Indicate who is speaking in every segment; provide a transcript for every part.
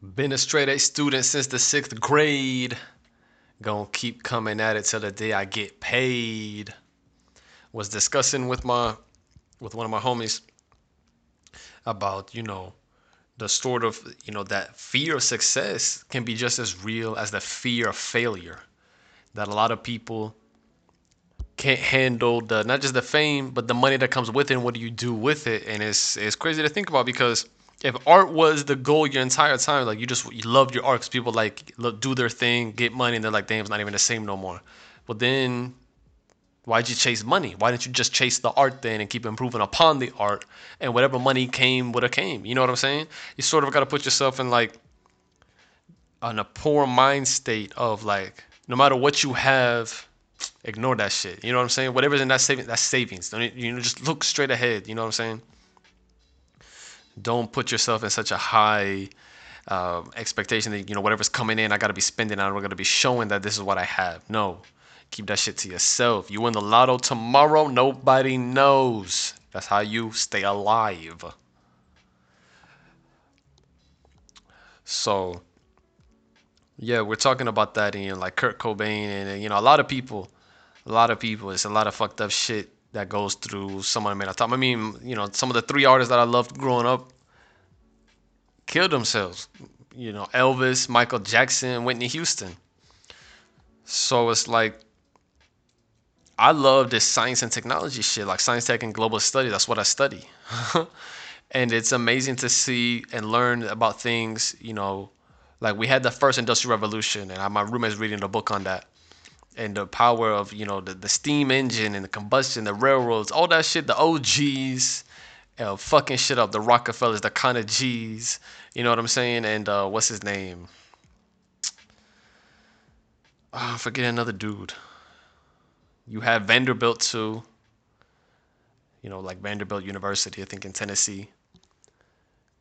Speaker 1: Been a straight A student since the sixth grade. Gonna keep coming at it till the day I get paid. Was discussing with my with one of my homies about, you know, the sort of, you know, that fear of success can be just as real as the fear of failure. That a lot of people can't handle the not just the fame, but the money that comes with it and what do you do with it. And it's it's crazy to think about because if art was the goal your entire time, like you just you loved your art because people like look, do their thing, get money, and they're like, damn, it's not even the same no more. But then, why'd you chase money? Why didn't you just chase the art then and keep improving upon the art? And whatever money came would have came. You know what I'm saying? You sort of got to put yourself in like on a poor mind state of like, no matter what you have, ignore that shit. You know what I'm saying? Whatever's in that saving, that's savings. Don't you know? Just look straight ahead. You know what I'm saying? Don't put yourself in such a high uh, expectation that you know whatever's coming in, I gotta be spending. I'm gonna be showing that this is what I have. No, keep that shit to yourself. You win the lotto tomorrow, nobody knows. That's how you stay alive. So, yeah, we're talking about that in like Kurt Cobain and you know a lot of people, a lot of people. It's a lot of fucked up shit that goes through someone made a top. I mean, you know, some of the three artists that I loved growing up killed themselves. You know, Elvis, Michael Jackson, Whitney Houston. So it's like I love this science and technology shit, like science tech and global study. That's what I study. and it's amazing to see and learn about things, you know, like we had the first industrial revolution and my roommate's reading a book on that and the power of you know the, the steam engine and the combustion, the railroads, all that shit, the OGs, uh, fucking shit up, the Rockefellers, the kind of G's, you know what I'm saying? And uh, what's his name? Oh, I forget another dude. You have Vanderbilt too. You know, like Vanderbilt University, I think in Tennessee.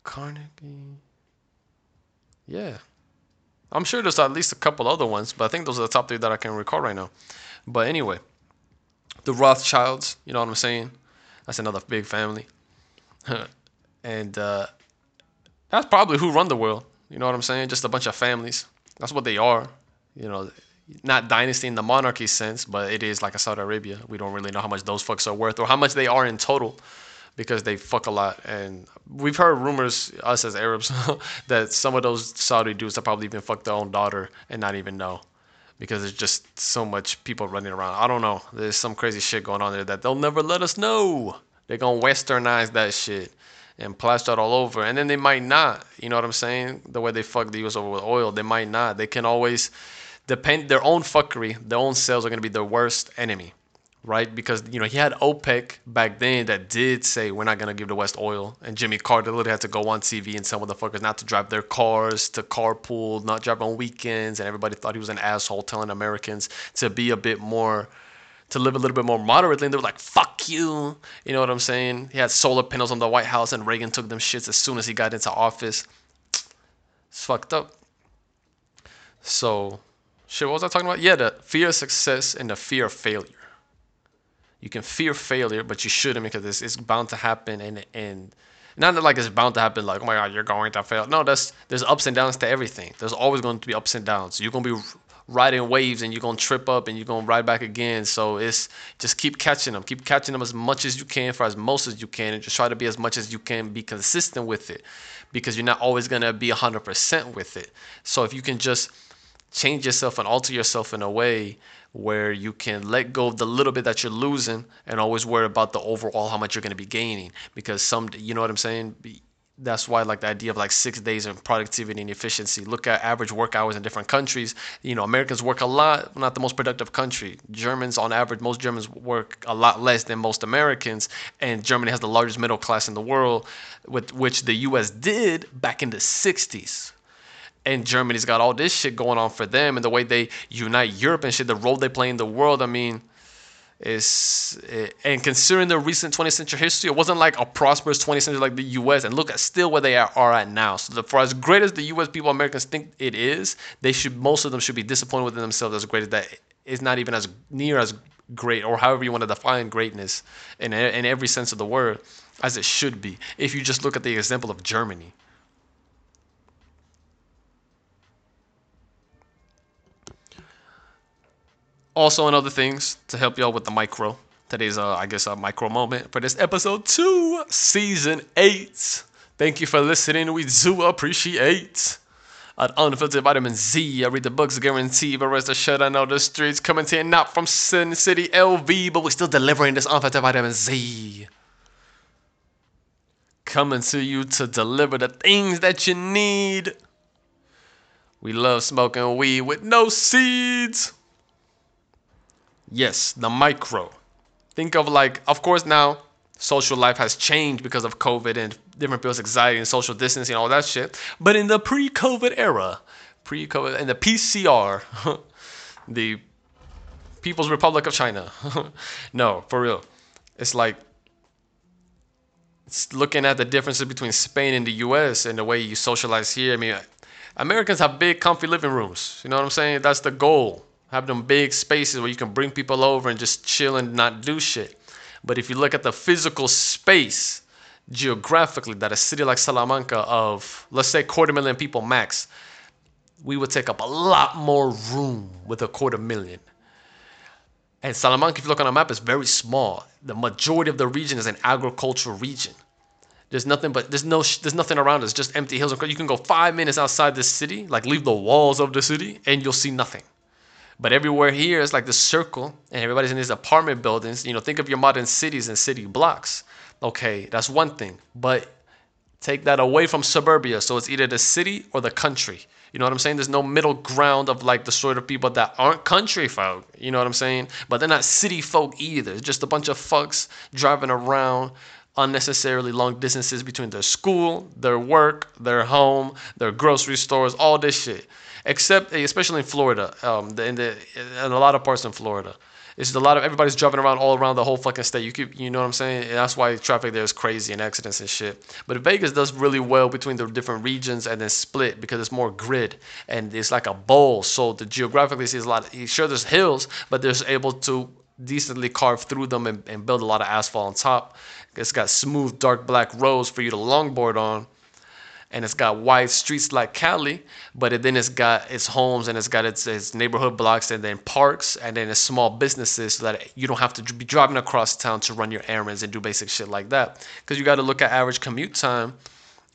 Speaker 1: Carnegie. Yeah. I'm sure there's at least a couple other ones, but I think those are the top three that I can recall right now. But anyway, the Rothschilds, you know what I'm saying? That's another big family. and uh, that's probably who run the world. You know what I'm saying? Just a bunch of families. That's what they are. You know, not dynasty in the monarchy sense, but it is like a Saudi Arabia. We don't really know how much those fucks are worth or how much they are in total because they fuck a lot. And we've heard rumors, us as Arabs, that some of those Saudi dudes have probably even fucked their own daughter and not even know because there's just so much people running around. I don't know. There's some crazy shit going on there that they'll never let us know. They're going to westernize that shit and plaster it all over. And then they might not. You know what I'm saying? The way they fuck the US over with oil, they might not. They can always depend their own fuckery, their own sales are going to be their worst enemy right? Because you know he had OPEC back then that did say we're not gonna give the West oil, and Jimmy Carter literally had to go on TV and tell motherfuckers not to drive their cars, to carpool, not drive on weekends, and everybody thought he was an asshole telling Americans to be a bit more. To live a little bit more moderately, and they were like, "Fuck you," you know what I'm saying? He had solar panels on the White House, and Reagan took them shits as soon as he got into office. It's fucked up. So, shit, what was I talking about? Yeah, the fear of success and the fear of failure you can fear failure, but you shouldn't because it's, it's bound to happen. And and not that like it's bound to happen. Like oh my god, you're going to fail. No, that's there's ups and downs to everything. There's always going to be ups and downs. You're gonna be riding waves and you're gonna trip up and you're gonna ride back again. So it's just keep catching them. Keep catching them as much as you can for as most as you can, and just try to be as much as you can. Be consistent with it because you're not always gonna be 100% with it. So if you can just change yourself and alter yourself in a way where you can let go of the little bit that you're losing and always worry about the overall how much you're going to be gaining. Because some you know what i'm saying? That's why like the idea of like six days of productivity and efficiency. Look at average work hours in different countries. You know americans work a lot not the most productive country. Germans on average most germans work a lot less than most americans and germany has the largest middle class in the world with which the us did back in the 60s and Germany's got all this shit going on for them and the way they unite Europe and shit, the role they play in the world. I mean, is eh, and considering the recent 20th century history, it wasn't like a prosperous 20th century like the U.S. And look at still where they are, are at now. So the, for as great as the U.S. people Americans think it is, they should most of them should be disappointed within themselves as great as that is not even as near as great or however you want to define greatness in in every sense of the word as it should be. If you just look at the example of Germany Also, and other things to help y'all with the micro. Today's, uh, I guess, a micro moment for this episode two, season eight. Thank you for listening. We do appreciate. At Unfiltered Vitamin Z, I read the books guaranteed, but rest assured I know the streets coming to you not from Sin City LV, but we're still delivering this Unfiltered Vitamin Z. Coming to you to deliver the things that you need. We love smoking weed with no seeds. Yes, the micro. Think of like, of course, now social life has changed because of COVID and different people's anxiety and social distancing and all that shit. But in the pre-COVID era, pre-COVID and the PCR, the People's Republic of China, no, for real, it's like it's looking at the differences between Spain and the U.S. and the way you socialize here. I mean, Americans have big, comfy living rooms. You know what I'm saying? That's the goal. Have them big spaces where you can bring people over and just chill and not do shit. But if you look at the physical space geographically that a city like Salamanca of let's say quarter million people max, we would take up a lot more room with a quarter million. And Salamanca, if you look on a map, is very small. The majority of the region is an agricultural region. There's nothing but there's no there's nothing around us, just empty hills. You can go five minutes outside the city, like leave the walls of the city, and you'll see nothing. But everywhere here is like the circle, and everybody's in these apartment buildings. You know, think of your modern cities and city blocks. Okay, that's one thing. But take that away from suburbia. So it's either the city or the country. You know what I'm saying? There's no middle ground of like the sort of people that aren't country folk. You know what I'm saying? But they're not city folk either. It's just a bunch of fucks driving around unnecessarily long distances between their school, their work, their home, their grocery stores, all this shit except especially in Florida, um, in the in a lot of parts in Florida. It's a lot of everybody's driving around all around the whole fucking state. You keep, you know what I'm saying? And that's why traffic there is crazy and accidents and shit. But Vegas does really well between the different regions and then split because it's more grid and it's like a bowl. So the geographically sees a lot. Of, sure, there's hills, but there's able to decently carve through them and, and build a lot of asphalt on top. It's got smooth, dark black roads for you to longboard on and it's got wide streets like Cali, but it, then it's got its homes and it's got its, its neighborhood blocks and then parks and then it's small businesses so that you don't have to be driving across town to run your errands and do basic shit like that. Because you got to look at average commute time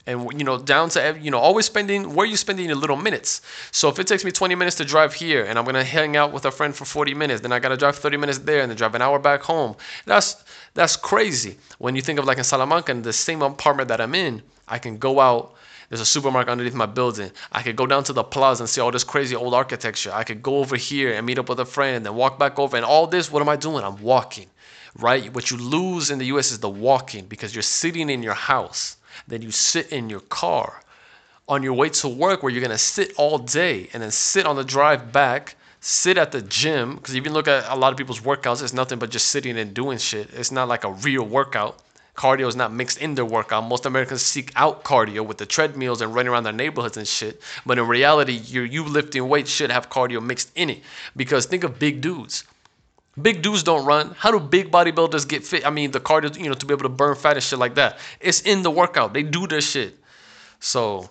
Speaker 1: and you know down to you know always spending where are you spending your little minutes so if it takes me 20 minutes to drive here and i'm going to hang out with a friend for 40 minutes then i got to drive 30 minutes there and then drive an hour back home that's that's crazy when you think of like in salamanca in the same apartment that i'm in i can go out there's a supermarket underneath my building. I could go down to the plaza and see all this crazy old architecture. I could go over here and meet up with a friend and then walk back over. And all this, what am I doing? I'm walking, right? What you lose in the US is the walking because you're sitting in your house. Then you sit in your car on your way to work where you're going to sit all day and then sit on the drive back sit at the gym because if you look at a lot of people's workouts it's nothing but just sitting and doing shit it's not like a real workout Cardio is not mixed in their workout. Most Americans seek out cardio with the treadmills and running around their neighborhoods and shit. But in reality, you you lifting weights should have cardio mixed in it. Because think of big dudes. Big dudes don't run. How do big bodybuilders get fit? I mean, the cardio, you know, to be able to burn fat and shit like that. It's in the workout. They do this shit. So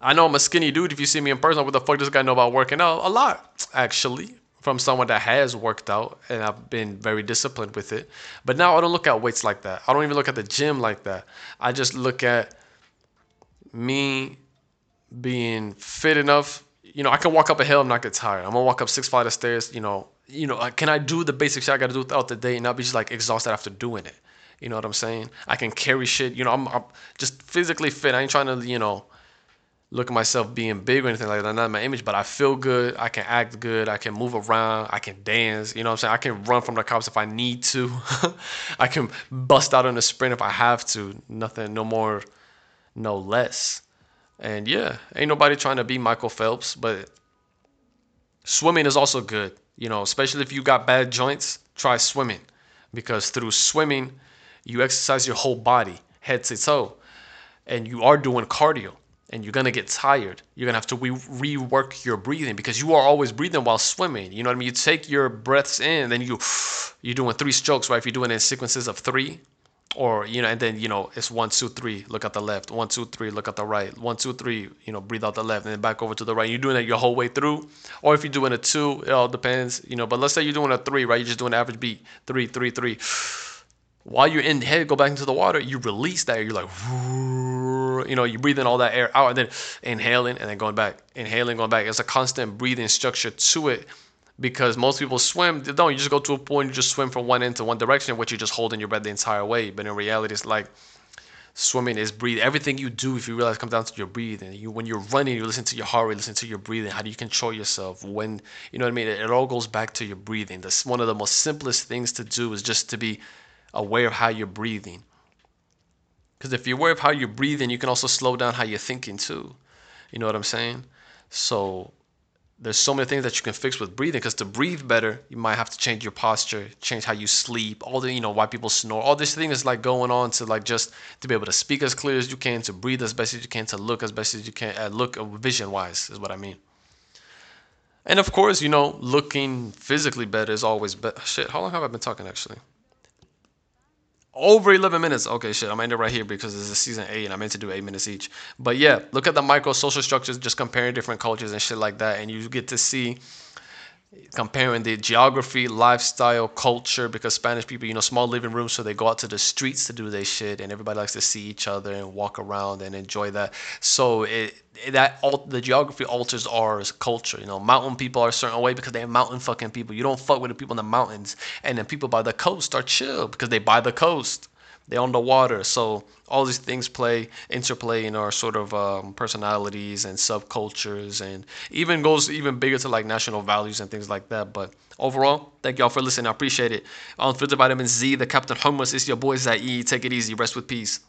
Speaker 1: I know I'm a skinny dude. If you see me in person, what the fuck does this guy know about working out? A lot, actually from someone that has worked out and I've been very disciplined with it. But now I don't look at weights like that. I don't even look at the gym like that. I just look at me being fit enough. You know, I can walk up a hill and not get tired. I'm gonna walk up six flight of stairs. You know, you know, can I do the basic shit I gotta do throughout the day and not be just like exhausted after doing it? You know what I'm saying? I can carry shit. You know, I'm, I'm just physically fit. I ain't trying to, you know, look at myself being big or anything like that. Not my image, but I feel good. I can act good. I can move around. I can dance. You know what I'm saying? I can run from the cops if I need to. I can bust out in a sprint if I have to. Nothing, no more, no less. And yeah, ain't nobody trying to be Michael Phelps, but swimming is also good. You know, especially if you got bad joints, try swimming because through swimming, you exercise your whole body, head to toe, and you are doing cardio and you're gonna get tired. You're gonna have to re- rework your breathing because you are always breathing while swimming. You know what I mean? You take your breaths in, then you you're doing three strokes, right? If you're doing it in sequences of three, or you know and then you know it's one two three look at the left. One two three look at the right. One two three you know breathe out the left and then back over to the right. You're doing that your whole way through. Or if you're doing a two it all depends you know. But let's say you're doing a three right? You're just doing average beat. Three three three. While you're in head go back into the water. You release that. You're like you know you're breathing all that air out and then inhaling and then going back. Inhaling going back. It's a constant breathing structure to it because most people swim don't. You just go to a point you just swim from one end to one direction which you just hold in your breath the entire way. But in reality it's like swimming is breathing. Everything you do if you realize comes down to your breathing. You when you're running you listen to your heart rate listen to your breathing. How do you control yourself? When you know what i mean? It, it all goes back to your breathing. That's one of the most simplest things to do is just to be aware of how you're breathing. Because if you're aware of how you're breathing you can also slow down how you're thinking too. You know what i'm saying? So there's so many things that you can fix with breathing because to breathe better you might have to change your posture change how you sleep all the you know why people snore all this thing is like going on to like just to be able to speak as clear as you can to breathe as best as you can to look as best as you can uh, look uh, vision wise is what i mean. And of course you know looking physically better is always better shit how long have i been talking actually over 11 minutes. Okay, shit, I'm ending it right here because this is season eight and I meant to do eight minutes each. But yeah, look at the micro social structures, just comparing different cultures and shit like that, and you get to see comparing the geography, lifestyle, culture, because Spanish people, you know, small living rooms, so they go out to the streets to do their shit, and everybody likes to see each other and walk around and enjoy that. So it that the geography alters our culture. You know, mountain people are a certain way because they're mountain fucking people. You don't fuck with the people in the mountains, and then people by the coast are chill because they by the coast they're on the water. So all these things play interplay in our sort of um, personalities and subcultures, and even goes even bigger to like national values and things like that. But overall, thank y'all for listening. I appreciate it. Unfiltered Vitamin Z, the Captain Hummus is your boy Zai. Take it easy. Rest with peace.